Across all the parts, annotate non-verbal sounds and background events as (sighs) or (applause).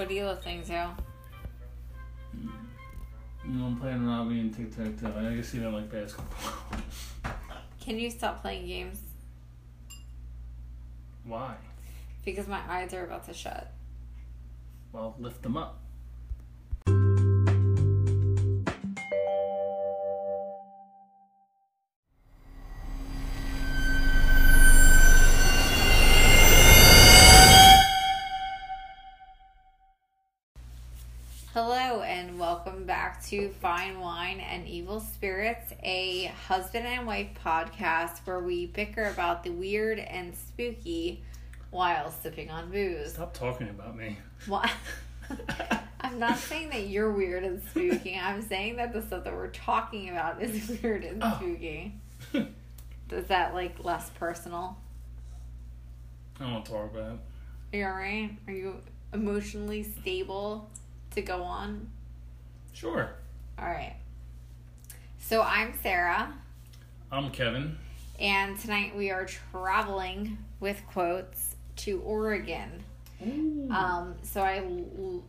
What are you listening to? You know, I'm playing Robbie and Tic Tac Toe. I guess you don't like basketball. Can you stop playing games? Why? Because my eyes are about to shut. Well, lift them up. To Fine Wine and Evil Spirits, a husband and wife podcast where we bicker about the weird and spooky while sipping on booze. Stop talking about me. What? (laughs) I'm not saying that you're weird and spooky. I'm saying that the stuff that we're talking about is (laughs) weird and Oh. spooky. (laughs) Is that like less personal? I don't want to talk about it. Are you alright? Are you emotionally stable to go on? Sure. Alright. So I'm Sarah, I'm Kevin. and tonight we are traveling with quotes to Oregon. Um, so I. l-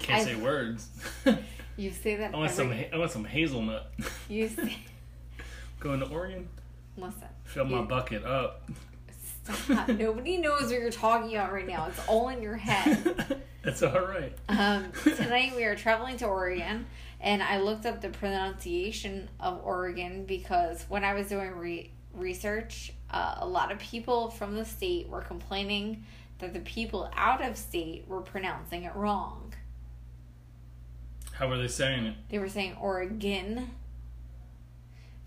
Can't I- say words. (laughs) You say that I want some. I want some hazelnut. you (laughs) say, Going to Oregon. listen. Fill my You- bucket up. Stop. Nobody knows what you're talking about right now. It's all in your head. (laughs) It's all right. Um, (laughs) tonight we are traveling to Oregon, and I looked up the pronunciation of Oregon because when I was doing re- research, uh, a lot of people from the state were complaining that the people out of state were pronouncing it wrong. How were they saying it? They were saying Oregon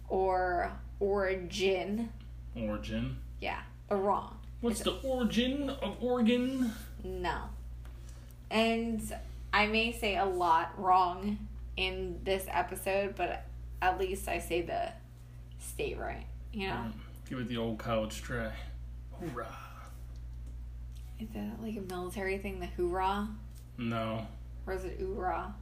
or origin. Origin. Yeah, but wrong. What's the origin of Oregon? No. And I may say a lot wrong in this episode, but at least I say the state right. You know? Um, give it the old college try. Hoorah. Is that like a military thing, the hoorah? No. Or is it oorah?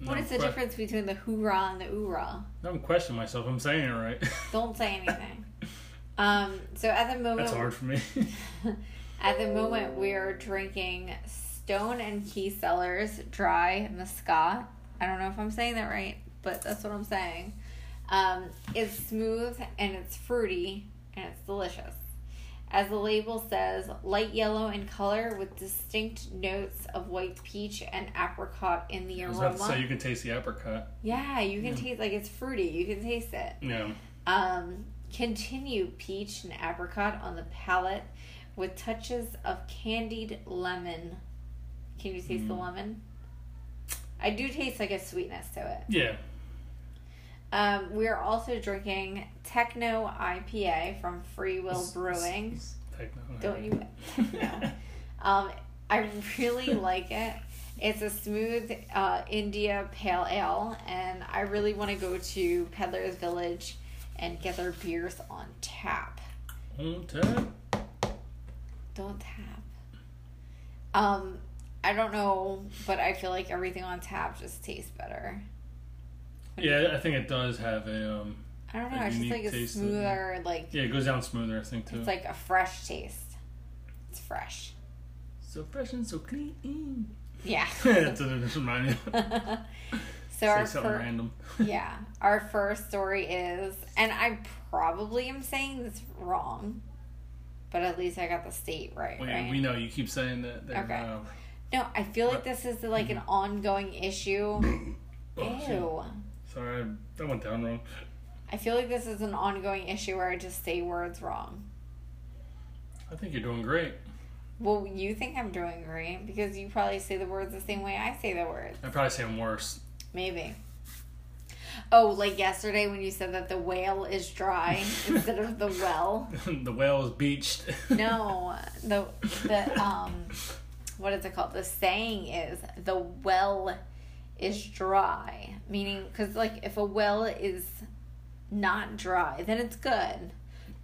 No, What is the que- difference between the hoorah and the oorah? I'm questioning myself. I'm saying it right. Don't say anything. (laughs) um, so at the moment, That's hard for me. (laughs) At the moment, we are drinking Stone and Key Cellars Dry Muscat. I don't know if I'm saying that right, but that's what I'm saying. Um, it's smooth and it's fruity and it's delicious. As the label says, light yellow in color with distinct notes of white peach and apricot in the I was about to aroma. say you can taste the apricot. yeah, you can taste like it's fruity. You can taste it. Yeah. Um, continue peach and apricot on the palate with touches of candied lemon. Can you taste the Mm. lemon? I do taste like a sweetness to it. Yeah. Um, we are also drinking Techno IPA from Free Will Brewing. Techno. Don't you? (laughs) Techno. um, I really (laughs) like it. It's a smooth uh, India Pale Ale, and I really want to go to Peddler's Village and get their beers on tap. On tap. Don't tap. Um, I don't know, but I feel like everything on tap just tastes better. Yeah, I think it does have a um. I don't know. It's just like a of it. smoother, like Yeah, it goes down smoother. I think too. it's like a fresh taste. It's fresh. so fresh and so clean. Yeah. That's (laughs) what it just remind me. (laughs) so Say our something fir- random. yeah, our first story is, and I probably am saying this wrong, but at least I got the state right, We, right? we know you keep saying that. that Okay. uh, no, I feel like this is like an ongoing issue. (coughs) oh. Ew. Sorry, I, that went down wrong. I feel like this is an ongoing issue where I just say words wrong. I think you're doing great. Well, you think I'm doing great because you probably say the words the same way I say the words. I probably say them worse. Maybe. Oh, like yesterday when you said that the whale is dry (laughs) instead of the well. (laughs) the whale is beached. No, (laughs) the the um, what is it called? The saying is the well is dry, meaning because like if a well is not dry, then it's good.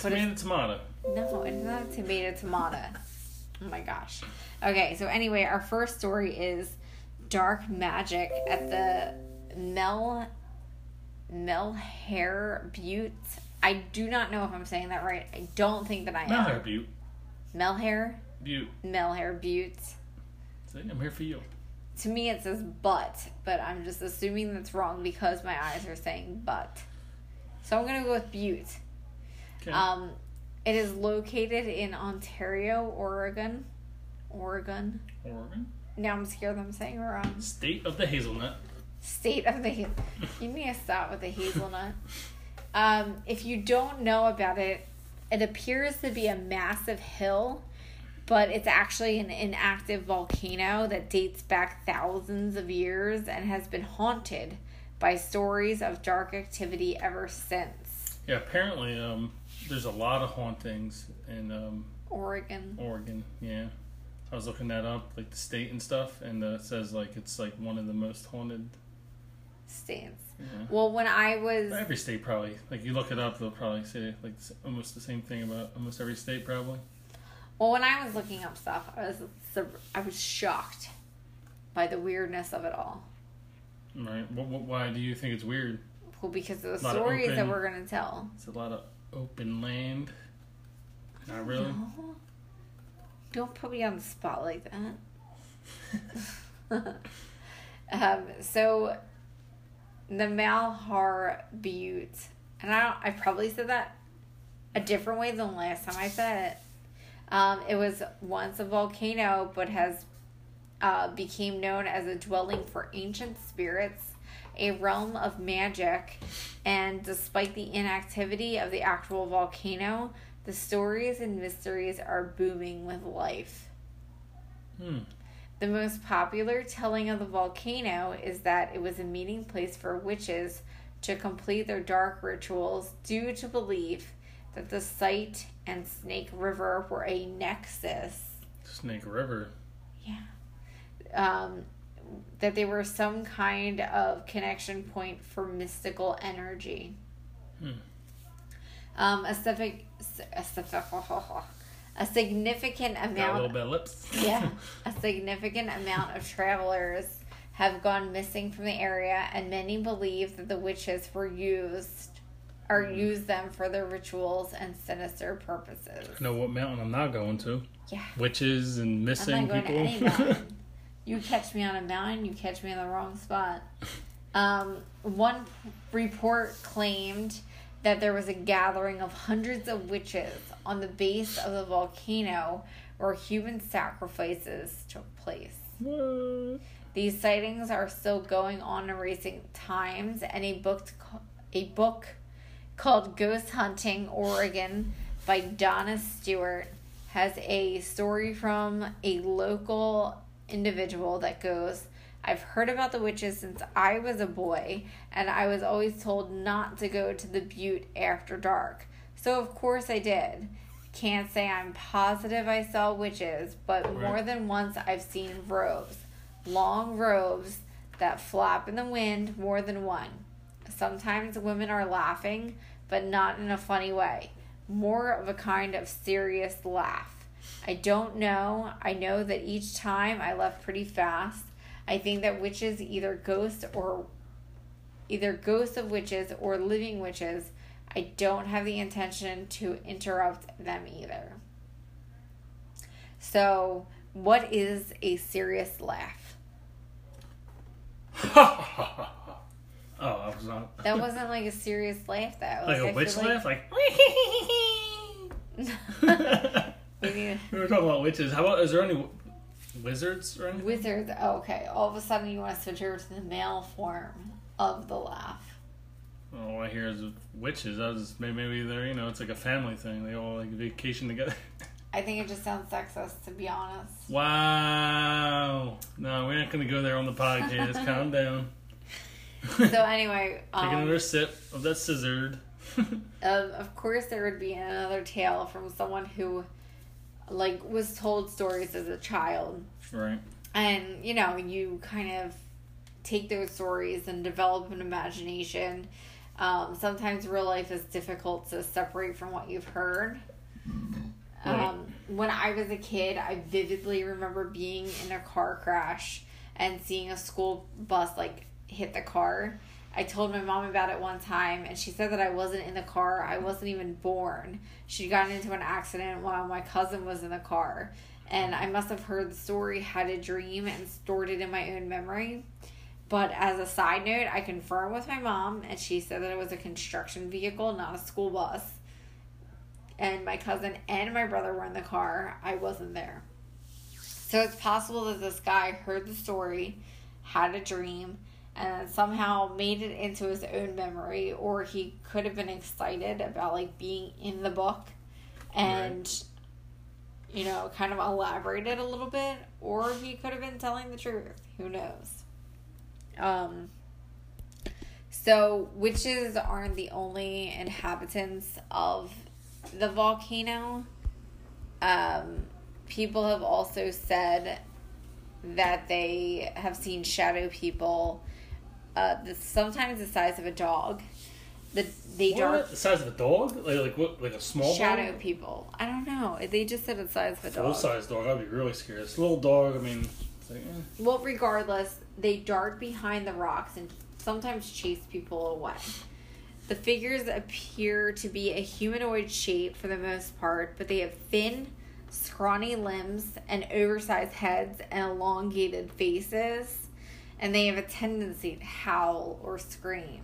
But Tomato, tomato. No, it's not tomato tomato. Oh my gosh. Okay, so anyway, our first story is Dark Magic at the Mel Melhair Butte. I do not know if I'm saying that right. I don't think that I am. Malheur Butte. Melhair Butte. Male hair butte. See, I'm here for you. To me, it says butt, but I'm just assuming that's wrong because my eyes are saying butt. So I'm gonna go with butte. Okay. Um, it is located in Ontario, Oregon. Oregon. Oregon. Now I'm scared I'm saying wrong. State of the hazelnut. State of the You need to stop with the hazelnut. Um, if you don't know about it, it appears to be a massive hill, but it's actually an inactive volcano that dates back thousands of years and has been haunted by stories of dark activity ever since. Yeah, apparently, um, there's a lot of hauntings in um, Oregon. Oregon. Yeah, I was looking that up, like the state and stuff, and uh, it says like it's like one of the most haunted. States. Yeah. Well, when I was Every state probably, like you look it up, they'll probably say like almost the same thing about almost every state probably. well, when I was looking up stuff, I was I was shocked by the weirdness of it all. Right? What, what, why do you think it's weird? Well, because of the stories that we're gonna tell. It's a lot of open land. Not really. Don't put me on the spot like that. (laughs) (laughs) um, so the Malhar Butte, and I I probably said that a different way than last time I said it. Um, it was once a volcano, but has uh, became known as a dwelling for ancient spirits, a realm of magic, and despite the inactivity of the actual volcano, the stories and mysteries are booming with life. Hmm. The most popular telling of the volcano is that it was a meeting place for witches to complete their dark rituals due to belief that the site and Snake River were a nexus. Snake River. Yeah. Um, that they were some kind of connection point for mystical energy. Hmm. Um, a, civic, a, civic- (laughs) a significant Got a amount little bit of lips. yeah, (laughs) a significant amount of travelers have gone missing from the area, and many believe that the witches were used or Mm. used them for their rituals and sinister purposes. I know what mountain I'm not going to. Yeah, Witches and missing people. (laughs) you catch me on a mountain, you catch me in the wrong spot. Um, one report claimed that there was a gathering of hundreds of witches on the base of the volcano where human sacrifices took place. what? These sightings are still going on in recent times, and a book a book called Ghost Hunting Oregon by Donna Stewart has a story from a local individual that goes, I've heard about the witches since I was a boy, and I was always told not to go to the butte after dark. So, of course, I did. Can't say I'm positive I saw witches, but more than once I've seen robes. Long robes that flap in the wind more than one. Sometimes women are laughing, but not in a funny way. More of a kind of serious laugh. I don't know. I know that each time I left pretty fast. I think that witches either ghosts or either ghosts of witches or living witches. I don't have the intention to interrupt them either. So, what is a serious laugh? (laughs) oh, I was not. That wasn't like a serious laugh though. like I a witch laugh? Like. We need (laughs) (laughs) we were talking about witches. How about, is there any wizards or anything? wizards. Oh, okay, all of a sudden you want to switch over to the male form of the laugh. All I hear is witches. I was maybe, maybe they're you know it's like a family thing. They all like vacation together. (laughs) I think it just sounds sexist, to be honest. wow. No, we're not gonna go there on the podcast. (laughs) Calm down. So anyway, (laughs) um, another sip of that scissored. of, of course there would be another tale from someone who, like, was told stories as a child, right. and you know you kind of take those stories and develop an imagination. Um, sometimes real life is difficult to separate from what you've heard. Right. Um, when I was a kid, I vividly remember being in a car crash and seeing a school bus like hit the car. I told my mom about it one time, and she said that I wasn't in the car. I wasn't even born. She'd gotten into an accident while my cousin was in the car, and I must have heard the story, had a dream, and stored it in my own memory. But as a side note, I confirmed with my mom, and she said that it was a construction vehicle, not a school bus. And my cousin and my brother were in the car. I wasn't there. So it's possible that this guy heard the story, had a dream, and somehow made it into his own memory, or he could have been excited about like being in the book and right. You know, kind of elaborated a little bit, or he could have been telling the truth. Who knows? Um so witches aren't the only inhabitants of the volcano. Um people have also said that they have seen shadow people uh, sometimes the size of a dog. The they what? dark the size of a dog, like like what, like a small shadow dog? people. I don't know. They just said the size of a dog. Full size dog. I'd be really scared. a little dog. I mean, like, eh. well, regardless, they dart behind the rocks and sometimes chase people away. The figures appear to be a humanoid shape for the most part, but they have thin, scrawny limbs and oversized heads and elongated faces and they have a tendency to howl or scream.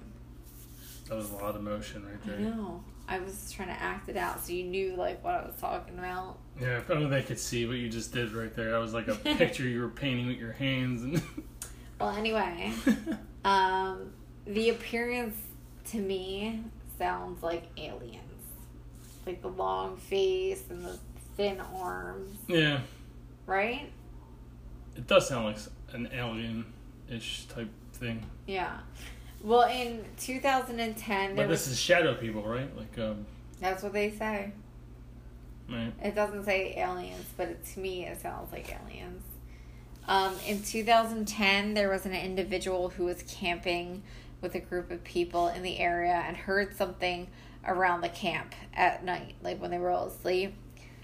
That was a lot of motion right there. I know. I was trying to act it out so you knew like what I was talking about. Yeah, if only they could see what you just did right there. That was like a (laughs) picture you were painting with your hands and (laughs) Well anyway. (laughs) um the appearance to me sounds like aliens. Like the long face and the thin arms. Yeah. Right? It does sound like an alien ish type thing. Yeah. Well, in 2010, but this was, is shadow people, right? Like um. That's what they say. Right. It doesn't say aliens, but it, to me, it sounds like aliens. Um, in 2010, there was an individual who was camping with a group of people in the area and heard something around the camp at night, like when they were all asleep.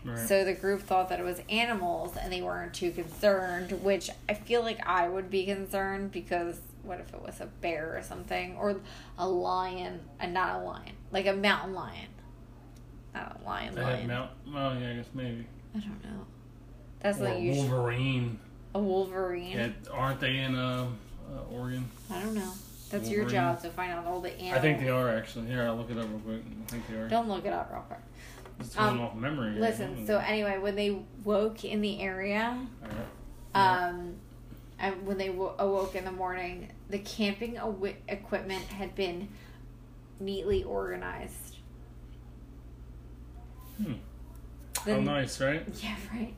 Right. So the group thought that it was animals and they weren't too concerned, which I feel like I would be concerned because what if it was a bear or something? Or a lion, and not a lion, like a mountain lion. Not a lion, they lion. Mount, well, yeah, I guess maybe. I don't know. That's or like you Wolverine. A Wolverine. Yeah, aren't they in uh, uh, Oregon? I don't know. That's Wolverine. your job to find out all the animals. I think they are actually. Here, I'll look it up real quick. I think they are. Don't look it up real quick. It's um, off memory. Listen, so anyway, when they woke in the area, um, and when they w- awoke in the morning, the camping aw- equipment had been neatly organized. Hmm. The, How nice, right? (laughs) Yeah, right.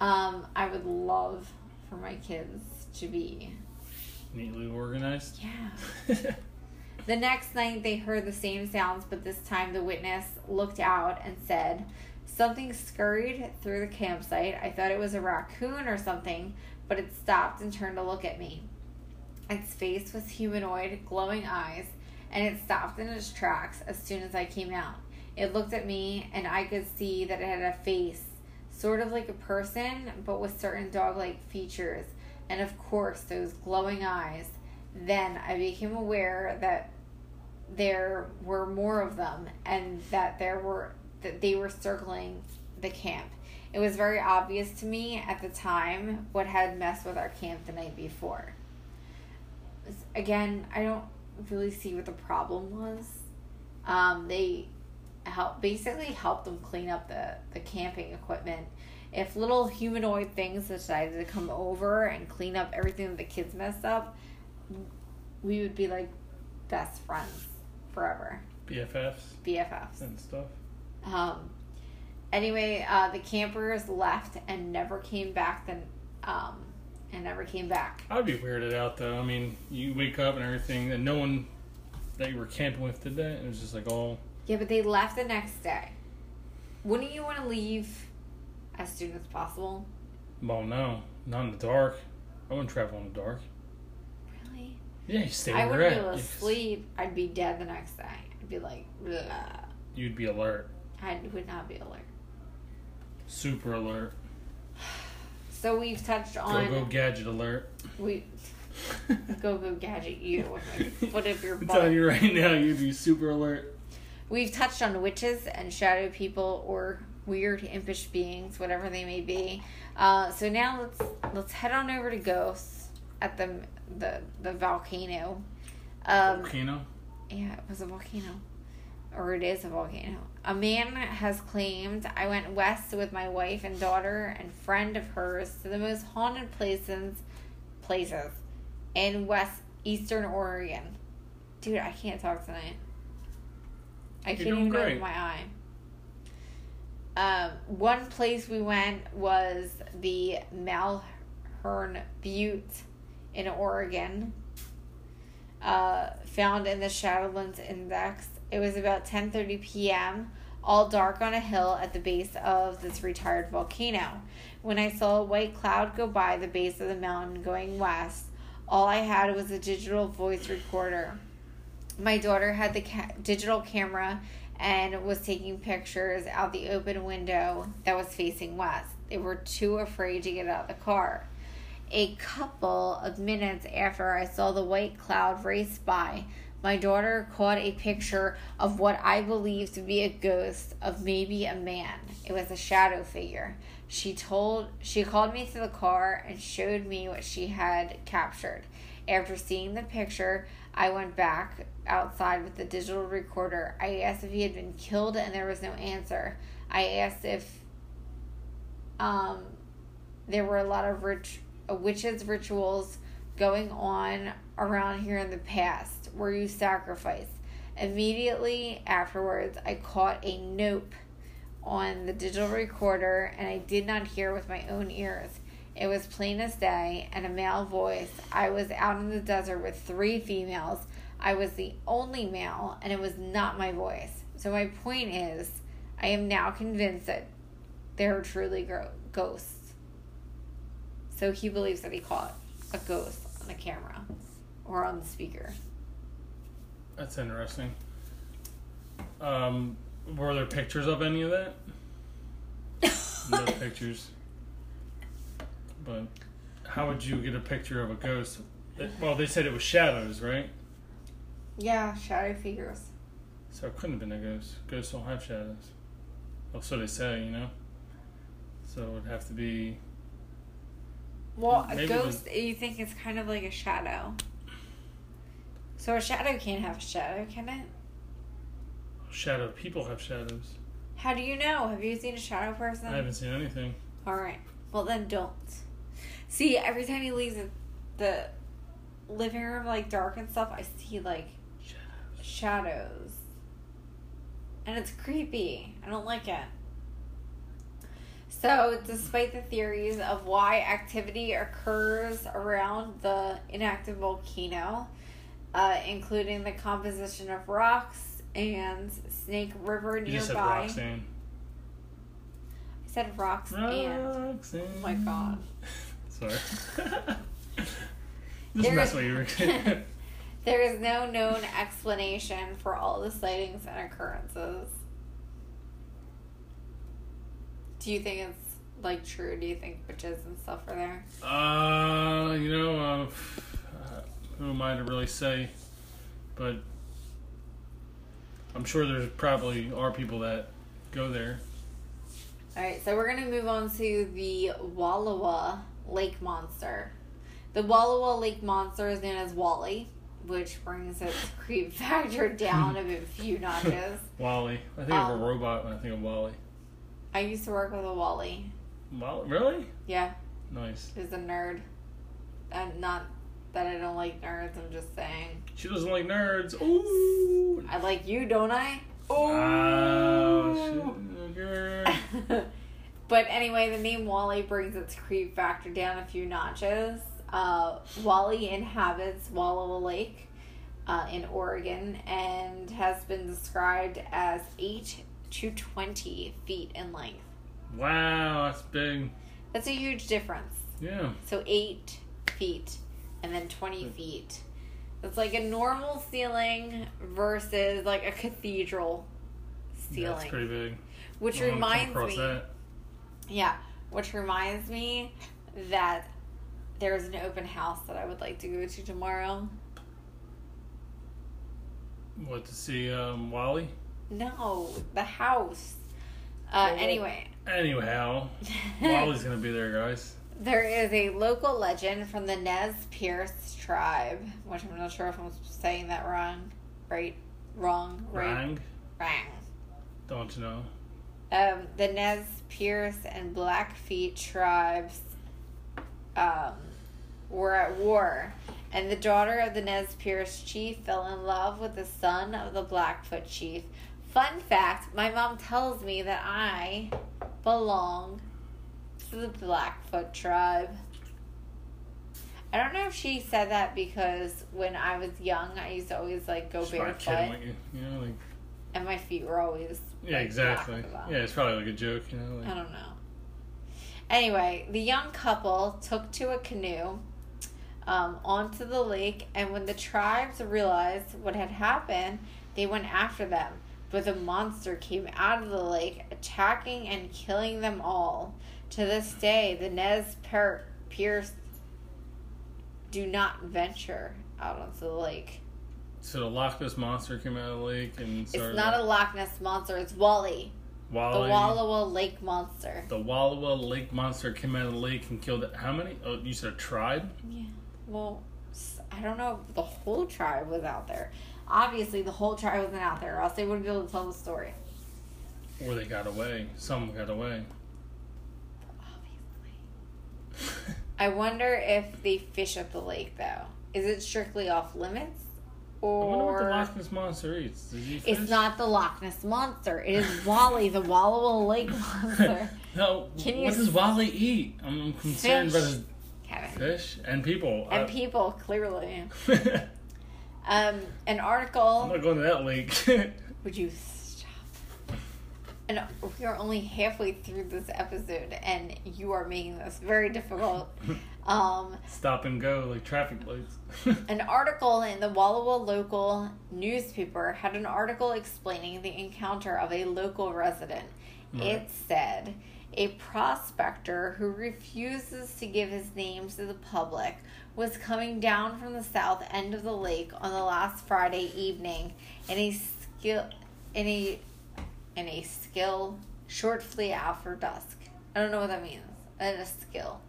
Um, I would love for my kids to be neatly organized. Yeah. (laughs) The next night, they heard the same sounds, but this time the witness looked out and said, Something scurried through the campsite. I thought it was a raccoon or something, but it stopped and turned to look at me. Its face was humanoid, glowing eyes, and it stopped in its tracks as soon as I came out. It looked at me, and I could see that it had a face, sort of like a person, but with certain dog like features, and of course, those glowing eyes. Then I became aware that there were more of them and that there were that they were circling the camp. It was very obvious to me at the time what had messed with our camp the night before. Again, I don't really see what the problem was. Um, they help basically helped them clean up the, the camping equipment. If little humanoid things decided to come over and clean up everything that the kids messed up, we would be like best friends forever. BFFs. BFFs. And stuff. Um, anyway, uh, the campers left and never came back. Then, um, and never came back. I'd be weirded out though. I mean, you wake up and everything, and no one that you were camping with did that. It was just like all. Yeah, but they left the next day. Wouldn't you want to leave as soon as possible? Well, no, not in the dark. I wouldn't travel in the dark. Really? Yeah, you stay I wouldn't be able to sleep. I'd be dead the next day. I'd be like, Bleh. You'd be alert. I would not be alert. Super alert. So we've touched on. Go go gadget alert. We (laughs) go go gadget you with my foot of your butt. I'm telling you right now, you'd be super alert. We've touched on witches and shadow people or weird impish beings, whatever they may be. Uh, so now let's let's head on over to Ghosts at the the the volcano. Um, Volcano. yeah, it was a volcano. Or it is a volcano. A man has claimed I went west with my wife and daughter and friend of hers to the most haunted places places in west eastern Oregon. Dude, I can't talk tonight. I You're can't even great. open my eye. Um, one place we went was the Malhern Butte in Oregon uh, found in the Shadowlands Index. It was about 10:30 p.m. All dark on a hill at the base of this retired volcano. When I saw a white cloud go by the base of the mountain going west, all I had was a digital voice recorder. My daughter had the ca- digital camera and was taking pictures out the open window that was facing west. They were too afraid to get out of the car. A couple of minutes after I saw the white cloud race by, my daughter caught a picture of what I believed to be a ghost of maybe a man. It was a shadow figure. She told she called me to the car and showed me what she had captured. After seeing the picture, I went back outside with the digital recorder. I asked if he had been killed and there was no answer. I asked if um there were a lot of rich uh, witches rituals going on around here in the past where you sacrifice. Immediately afterwards, I caught a nope on the digital recorder and I did not hear with my own ears. It was plain as day and a male voice. I was out in the desert with three females. I was the only male and it was not my voice. So, my point is, I am now convinced that there are truly ghosts. So, he believes that he caught a ghost on the camera or on the speaker. That's interesting. Um, were there pictures of any of that? no (laughs) pictures. But how would you get a picture of a ghost? It- well, they said it was shadows, right? Yeah, shadow figures. So it couldn't have been a ghost. Ghosts don't have shadows. Well, so they say, you know. So it would have to be. Well, a ghost, you think it's kind of like a shadow. So a shadow can't have a shadow, can it? Shadow people have shadows. How do you know? Have you seen a shadow person? I haven't seen anything. All right. Well, then don't. See, every time he leaves the, living room like dark and stuff, I see like Shadows. shadows, and it's creepy. I don't like it. So, despite the theories of why activity occurs around the inactive volcano, uh, including the composition of rocks and Snake River nearby. You just said Roxanne. I said rocks and. Oh my god. (laughs) Sorry. (laughs) Just There mess is- with you. (laughs) There is no known explanation for all the sightings and occurrences. Do you think it's like true? Do you think witches and stuff are there? Uh, you know, uh, who am I to really say? But I'm sure there's probably are people that go there. All right, so we're gonna move on to the Wallowa Lake Monster. The Wallowa Lake Monster is known as Wally, which brings its (laughs) creep factor down a few notches. (laughs) Wally. I think of Um, a robot when I think of Wally. I used to work with a Wally. Wally? Really? Yeah, Nice. who's a nerd. And not that I don't like nerds. I'm just saying. She doesn't like nerds. Ooh. I like you, don't I? Oh, sugar. (laughs) but anyway, the name Wally brings its creep factor down a few notches. Uh, Wally inhabits Wallowa Lake uh, in Oregon and has been described as 8 to 20 feet in length. Wow, that's big. That's a huge difference. Yeah. So 8 feet and then 20 feet. It's like a normal ceiling versus like a cathedral ceiling. That's pretty big. Which I don't come reminds me, that. yeah, which reminds me that there's an open house that I would like to go to tomorrow. What to see, um, Wally? No, the house. Uh, Well, anyway, Anyhow, (laughs) Wally's gonna be there, guys. There is a local legend from the Nez Perce tribe, which I'm not sure if I'm saying that wrong. Right? Wrong? Right? Rang, Wrong. don't know? Um, the Nez Perce and Blackfeet tribes um, were at war, and the daughter of the Nez Perce chief fell in love with the son of the Blackfoot chief. Fun fact my mom tells me that I belong the Blackfoot tribe. I don't know if she said that because when I was young, I used to always like go barefoot, with you. Know, like and my feet were always yeah, like, exactly. Yeah, it's probably like a joke. You know, I don't know. Anyway, the young couple took to a canoe um, onto the lake, and when the tribes realized what had happened, they went after them. But the monster came out of the lake, attacking and killing them all. To this day, the Nez per- Perce do not venture out onto the lake. so the Loch Ness monster came out of the lake and started. It's not a Loch Ness monster, it's Wally, Wally. the Wallowa Lake monster. The Wallowa Lake monster came out of the lake and killed how many? Oh, you said a tribe? Yeah. Well, I don't know if the whole tribe was out there. Obviously, the whole tribe wasn't out there, or else they wouldn't be able to tell the story. Or they got away. Some got away. I wonder if they fish at the lake, though. Is it strictly off limits? I wonder what the Or. Loch Ness monster eats. Does he fish? It's not the Loch Ness Monster. It is Wally, the Wallowa Lake (laughs) Monster. (laughs) no. Can you what does Wally eat? I'm concerned Fish. about his Kevin. fish and people. And Uh, people, clearly. (laughs) Um, an article. I'm not going to that lake. Would you? And we are only halfway through this episode, and you are making this very difficult. (laughs) Um, Stop and go like traffic lights. (laughs) an article in the Walla Walla local newspaper had an article explaining the encounter of a local resident. It said a prospector who refuses to give his name to the public was coming down from the south end of the lake on the last Friday evening in a skill in a in a skill shortly after dusk. I don't know what that means. In a skill.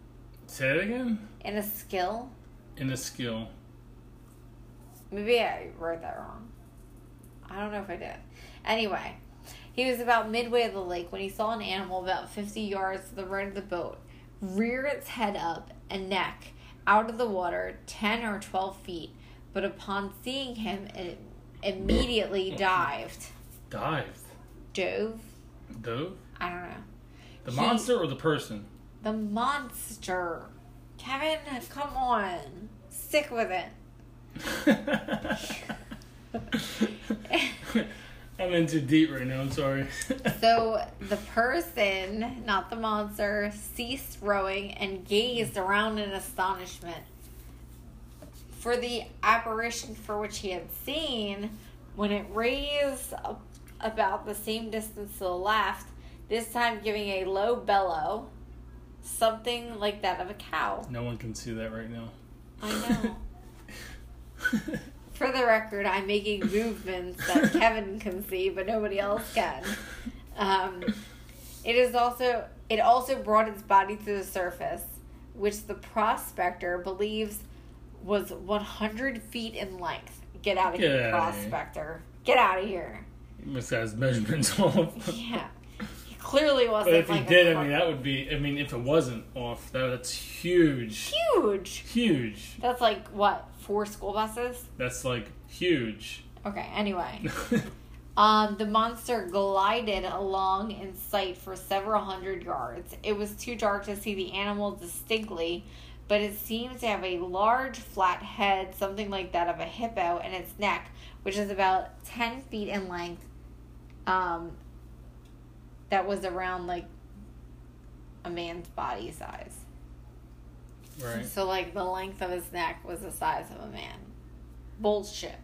Say it again. In a skill? In a skill. Maybe I wrote that wrong. I don't know if I did. Anyway, he was about midway of the lake when he saw an animal about 50 yards to the right of the boat rear its head up and neck out of the water 10 or 12 feet, but upon seeing him, it immediately (laughs) dived. Dived. Dove? Dove? I don't know. The He- monster or the person? The monster. Kevin, come on. Stick with it. (laughs) I'm in too deep right now. I'm sorry. (laughs) So the person, not the monster, ceased rowing and gazed around in astonishment. For the apparition for which he had seen, when it raised about the same distance to the left, this time giving a low bellow, something like that of a cow. no one can see that right now. I know. (laughs) For the record, I'm making movements that (laughs) Kevin can see, but nobody else can. Um, it is also it also brought its body to the surface, which the prospector believes was 100 feet in length. Get out of Get here, outta here. prospector! Get out of here! His measurements (laughs) off. Yeah, he clearly wasn't. But if he like a did, I mean, that would be. I mean, if it wasn't off, that, that's huge. huge. Huge. That's like what four school buses? That's like huge. Okay. Anyway. (laughs) Um, the monster glided along in sight for several hundred yards. It was too dark to see the animal distinctly, but it seemed to have a large flat head, something like that of a hippo, and its neck, which is about 10 feet in length. Um, that was around like a man's body size. right. So, like, the length of his neck was the size of a man. Bullshit.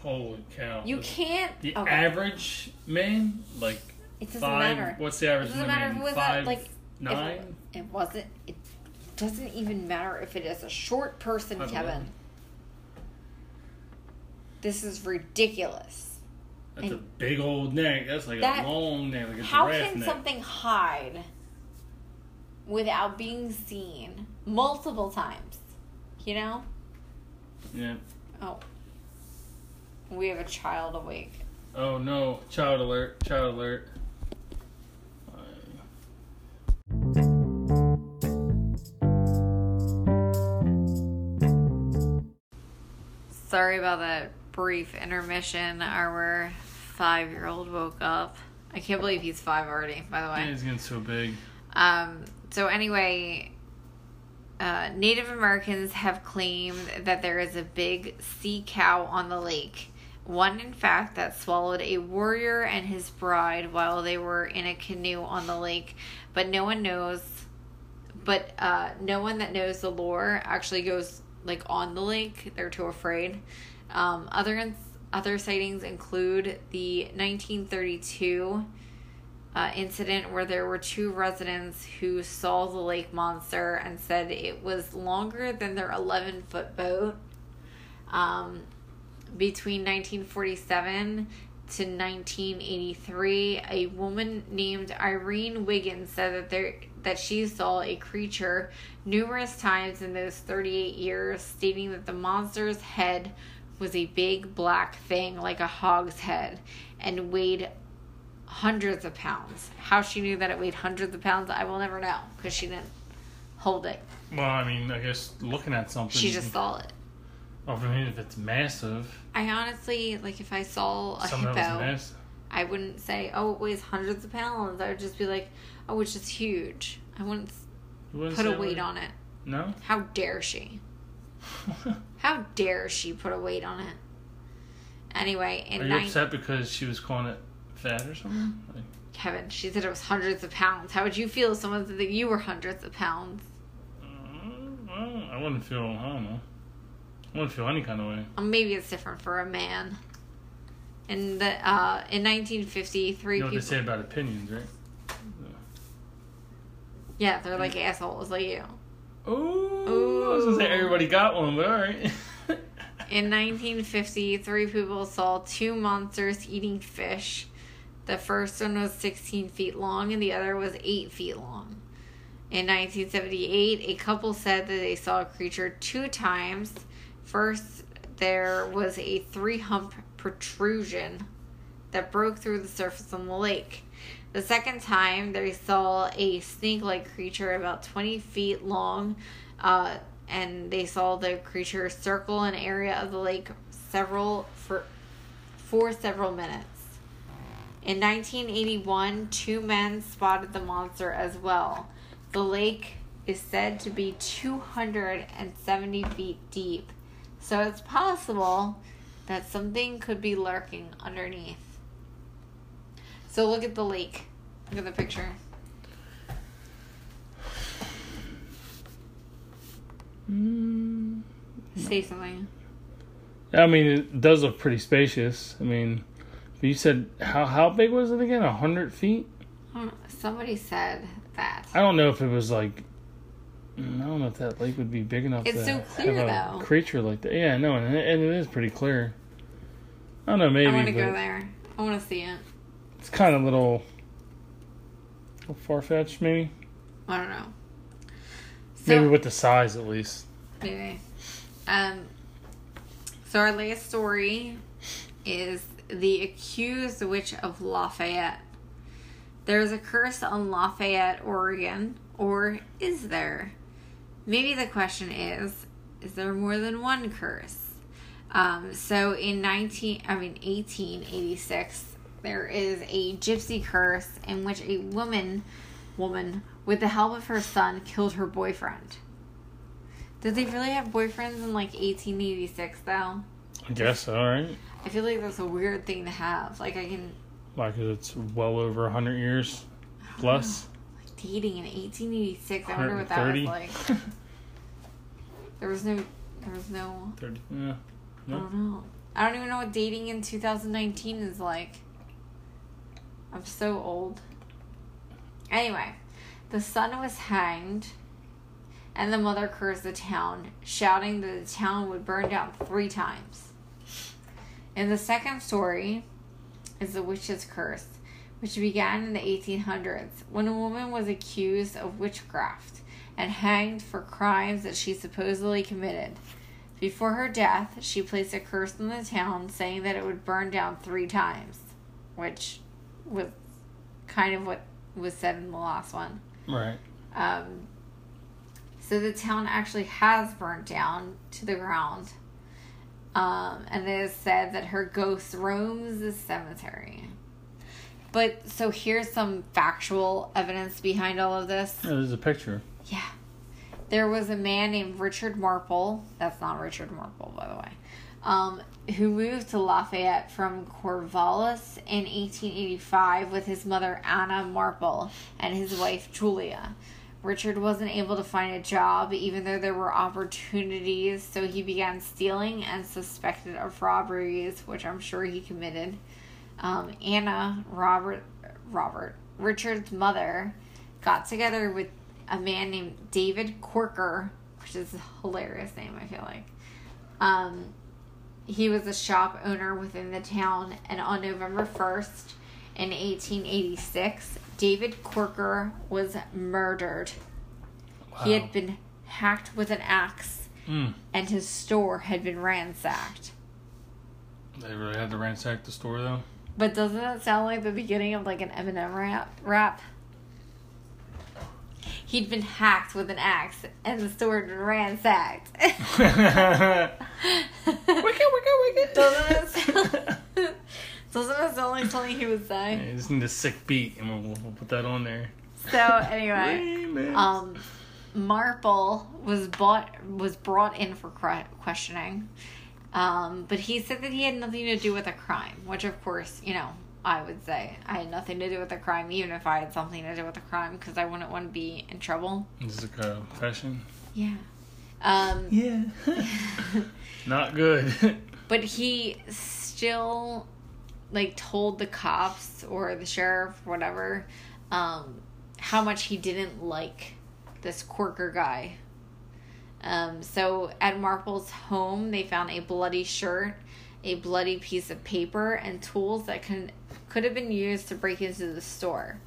Holy cow. You can't. The okay. average man, like It doesn't five. matter. What's the average It doesn't man? matter if it was a- five, like, nine. It wasn't. It doesn't even matter if it is a short person, Kevin. This is ridiculous. That's a big old neck. That's like That- a long neck, like a How can neck. something hide without being seen multiple times? You know? Yeah. Oh. We have a child awake. Oh no! Child alert! Child alert! Sorry about that brief intermission. Our five year old woke up. I can't believe he's five already, by the way. Yeah, he's getting so big. Um, so anyway, uh, Native Americans have claimed that there is a big sea cow on the lake. One, in fact, that swallowed a warrior and his bride while they were in a canoe on the lake. But no one knows. But uh, no one that knows the lore actually goes like on the lake. They're too afraid. Um, other other sightings include the 1932 uh, incident where there were two residents who saw the lake monster and said it was longer than their 11 foot boat. Um, between 1947 to 1983, a woman named Irene Wiggins said that there that she saw a creature numerous times in those 38 years, stating that the monster's head was a big black thing like a hog's head and weighed hundreds of pounds. How she knew that it weighed hundreds of pounds, I will never know because she didn't hold it. Well, I mean, I guess looking at something. She just saw it. Well, I mean, if it's massive, I honestly, like, if I saw a something that was hippo. I wouldn't say, oh, it weighs hundreds of pounds. I would just be like, oh, it's just huge. I wouldn't wouldn't put a weight like- on it. No. How dare she? (laughs) How dare she put a weight on it? Anyway, Are in you nine- upset because she was calling it fat or something? Like, Kevin, she said it was hundreds of pounds. How would you feel if someone said that you were hundreds of pounds? mm, well, I wouldn't feel. I don't know. I wouldn't feel any kind of way. Well, maybe it's different for a man. In the uh, in 1953, You know what they say about opinions, right? yeah, they're like assholes like you. Ooh, I was gonna say everybody got one, but all right. (laughs) In 1950, three people saw two monsters eating fish. The first one was 16 feet long and the other was 8 feet long. In 1978, a couple said that they saw a creature two times. First, there was a three hump protrusion that broke through the surface on the lake. The second time, they saw a snake like creature about 20 feet long, uh, and they saw the creature circle an area of the lake several for, for several minutes. In 1981, two men spotted the monster as well. The lake is said to be 270 feet deep, so it's possible that something could be lurking underneath. So look at the lake. Look at the picture. Mm. Say something. I mean, it does look pretty spacious. I mean, but you said how how big was it again? A hundred feet? I don't know. Somebody said that. I don't know if it was like. I don't know if that lake would be big enough. It's to so clear, have a though. Creature like that, yeah, no, and it, and it is pretty clear. I don't know, maybe, I want to go there. I want to see it. It's kind of little, little far fetched, maybe. I don't know. So, maybe with the size at least. Maybe. Um. So our last story is the accused witch of Lafayette. There's a curse on Lafayette, Oregon, or is there? Maybe the question is: Is there more than one curse? Um, so in nineteen, I mean eighteen eighty six, there is a gypsy curse in which a woman, woman with the help of her son, killed her boyfriend. Did they really have boyfriends in like 1886 though? I guess so, right? I feel like that's a weird thing to have. Like I can Like it's well over a hundred years plus. (gasps) like dating in 1886. I wonder what that was like. (laughs) There was no, there was no. Thirty. Yeah. I don't know. I don't even know what dating in 2019 is like. I'm so old. Anyway, the son was hanged, and the mother cursed the town, shouting that the town would burn down three times. In the second story, is the witch's curse, which began in the 1800s when a woman was accused of witchcraft and hanged for crimes that she supposedly committed. Before her death, she placed a curse on the town saying that it would burn down three times, which was kind of what was said in the last one. Right. Um, so the town actually has burnt down to the ground. Um, and it is said that her ghost roams the cemetery. But so here's some factual evidence behind all of this. Yeah, there's a picture. Yeah. There was a man named Richard Marple. That's not Richard Marple, by the way. Um, who moved to Lafayette from Corvallis in 1885 with his mother Anna Marple and his wife Julia. Richard wasn't able to find a job even though there were opportunities, so he began stealing and suspected of robberies, which I'm sure he committed. Um, Anna, Robert, Robert, Richard's mother, got together with a man named David Corker, which is a hilarious name, I feel like. Um, he was a shop owner within the town, and on November 1st, in 1886, David Corker was murdered. He had been hacked with an axe, Mm. and his store had been ransacked. They really had to ransack the store though. But doesn't it sound like the beginning of like an Eminem rap? rap? He'd been hacked with an axe, and the store had been ransacked. (laughs) wicked, wicked, wicked. doesn't it sound? doesn't it sound like something he would say? Yeah, just need a sick beat, and we'll, we'll put that on there. So anyway. Um, Marple was bought was brought in for questioning, um, but he said that he had nothing to do with the crime. Which, of course, you know, I would say I had nothing to do with the crime, even if I had something to do with the crime, because I wouldn't want to be in trouble. This is a confession. Yeah. Um, (laughs) Yeah. (laughs) Not good. (laughs) but he still like told the cops or the sheriff, whatever, um, how much he didn't like this Corker guy. Um, so at Marple's home, they found a bloody shirt, a bloody piece of paper, and tools that can could have been used to break into the store.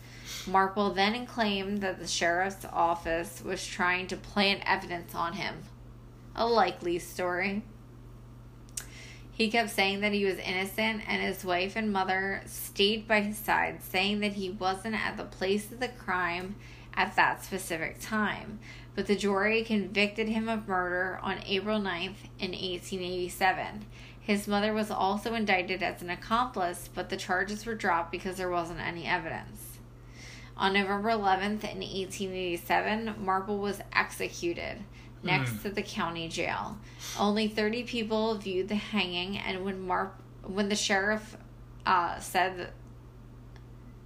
Marple then claimed that the sheriff's office was trying to plant evidence on him. A likely story. He kept saying that he was innocent, and his wife and mother stayed by his side, saying that he wasn't at the place of the crime at that specific time. But the jury convicted him of murder on April 9th in 1887. His mother was also indicted as an accomplice, but the charges were dropped because there wasn't any evidence. On November 11th in 1887, Marple was executed next Hmm. to the county jail. Only 30 people viewed the hanging, and when Mar- when the sheriff uh, said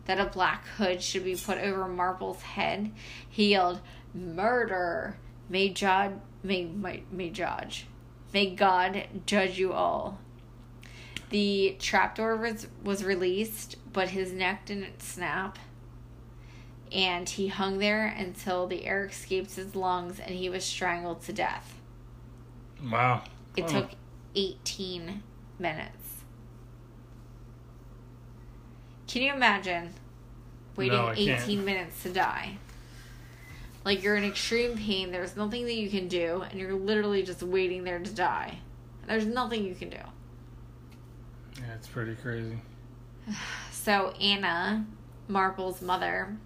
that a black hood should be put over Marple's head, he yelled, "Murder! May God, may may, may judge, may God judge you all." The trapdoor was was released, but his neck didn't snap and he hung there until the air escaped his lungs and he was strangled to death. wow. It Oh. took 18 minutes. Can you imagine waiting No, I can't. 18 minutes to die? Like you're in extreme pain, there's nothing that you can do, and you're literally just waiting there to die. There's nothing you can do. Yeah, it's pretty crazy. (sighs) So Anna, Marple's mother,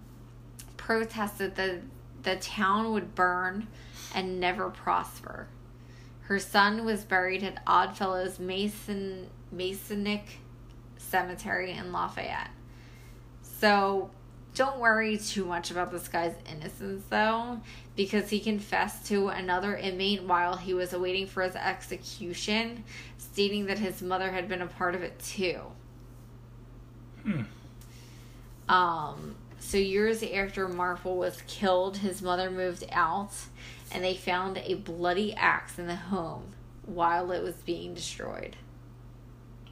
protested that the town would burn and never prosper. Her son was buried at Oddfellows Mason Masonic Cemetery in Lafayette. So don't worry too much about this guy's innocence though, because he confessed to another inmate while he was awaiting for his execution, stating that his mother had been a part of it too. Hmm. Um, so years after Marple was killed, his mother moved out, and they found a bloody axe in the home while it was being destroyed.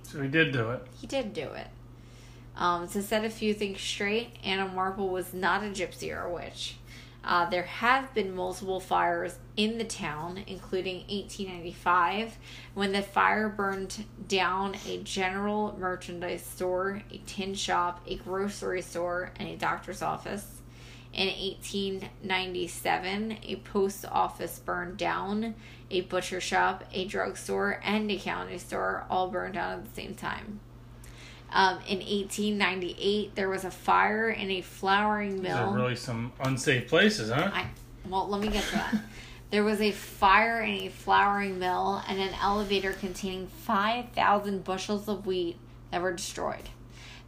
So he did do it. He did do it. Um, to set a few things straight, Anna Marple was not a gypsy or a witch. Uh, there have been multiple fires in the town, including 1895, when the fire burned down a general merchandise store, a tin shop, a grocery store, and a doctor's office. In 1897, a post office burned down, a butcher shop, a drugstore, and a county store all burned down at the same time. Um, in 1898, there was a fire in a flouring These mill. are really some unsafe places, huh? I, well, let me get to that. (laughs) There was a fire in a flouring mill and an elevator containing 5,000 bushels of wheat that were destroyed.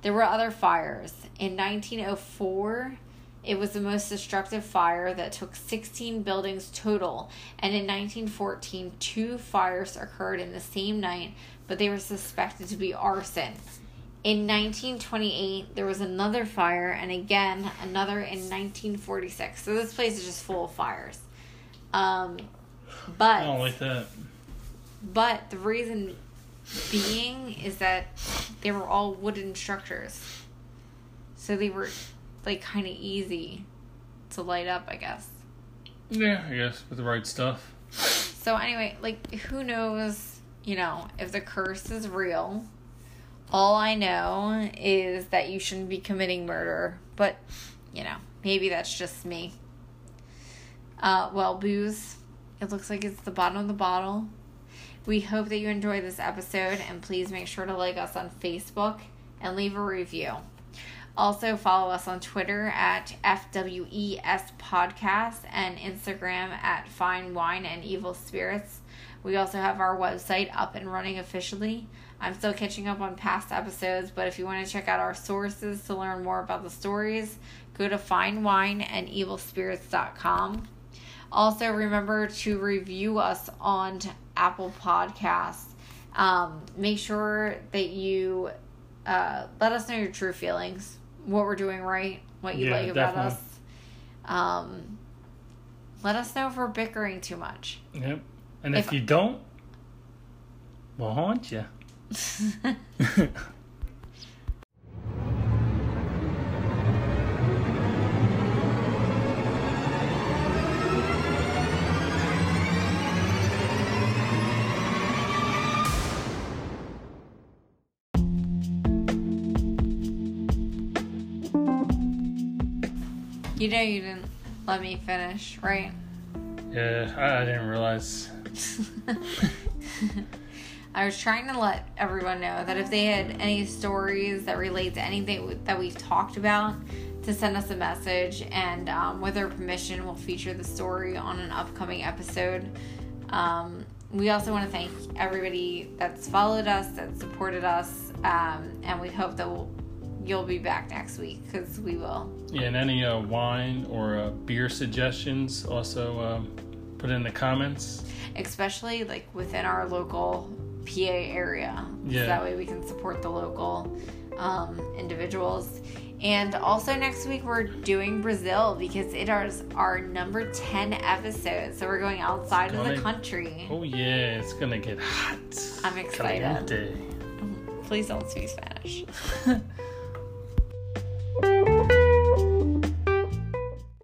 There were other fires. In 1904, it was the most destructive fire that took 16 buildings total. And in 1914, two fires occurred in the same night, but they were suspected to be arson. In 1928, there was another fire, and again, another in 1946. So this place is just full of fires. Um, but I don't like that. but the reason being is that they were all wooden structures. So they were like kind of easy to light up, I guess. Yeah, I guess with the right stuff. So anyway, like who knows, you know, if the curse is real. All I know is that you shouldn't be committing murder, but you know, maybe that's just me. Uh well, booze, it looks like it's the bottom of the bottle. We hope that you enjoyed this episode and please make sure to like us on Facebook and leave a review. Also, follow us on Twitter at FWES Podcast and Instagram at Fine Wine and Evil Spirits. We also have our website up and running officially. I'm still catching up on past episodes, but if you want to check out our sources to learn more about the stories, go to finewineandevilspirits.com. Also, remember to review us on Apple Podcasts. Um, make sure that you uh, let us know your true feelings, what we're doing right, what you Yeah, like about definitely. us. Um, let us know if we're bickering too much. Yep. And if, If- you don't, we'll haunt you. You know you didn't let me finish, right? yeah, I, I didn't realize. (laughs) I was trying to let everyone know that if they had any stories that relate to anything that we've talked about, to send us a message, and um, with their permission, we'll feature the story on an upcoming episode. Um, we also want to thank everybody that's followed us, that supported us, um, and we hope that we'll, you'll be back next week because we will. Yeah, and any uh, wine or uh, beer suggestions, also um, put in the comments. especially like within our local PA area. So that way we can support the local um, individuals. And also next week we're doing Brazil because it is our number 10 episode. So we're going outside of the country. Oh yeah, it's gonna get hot. I'm excited. Caliente. Please don't speak Spanish. (laughs)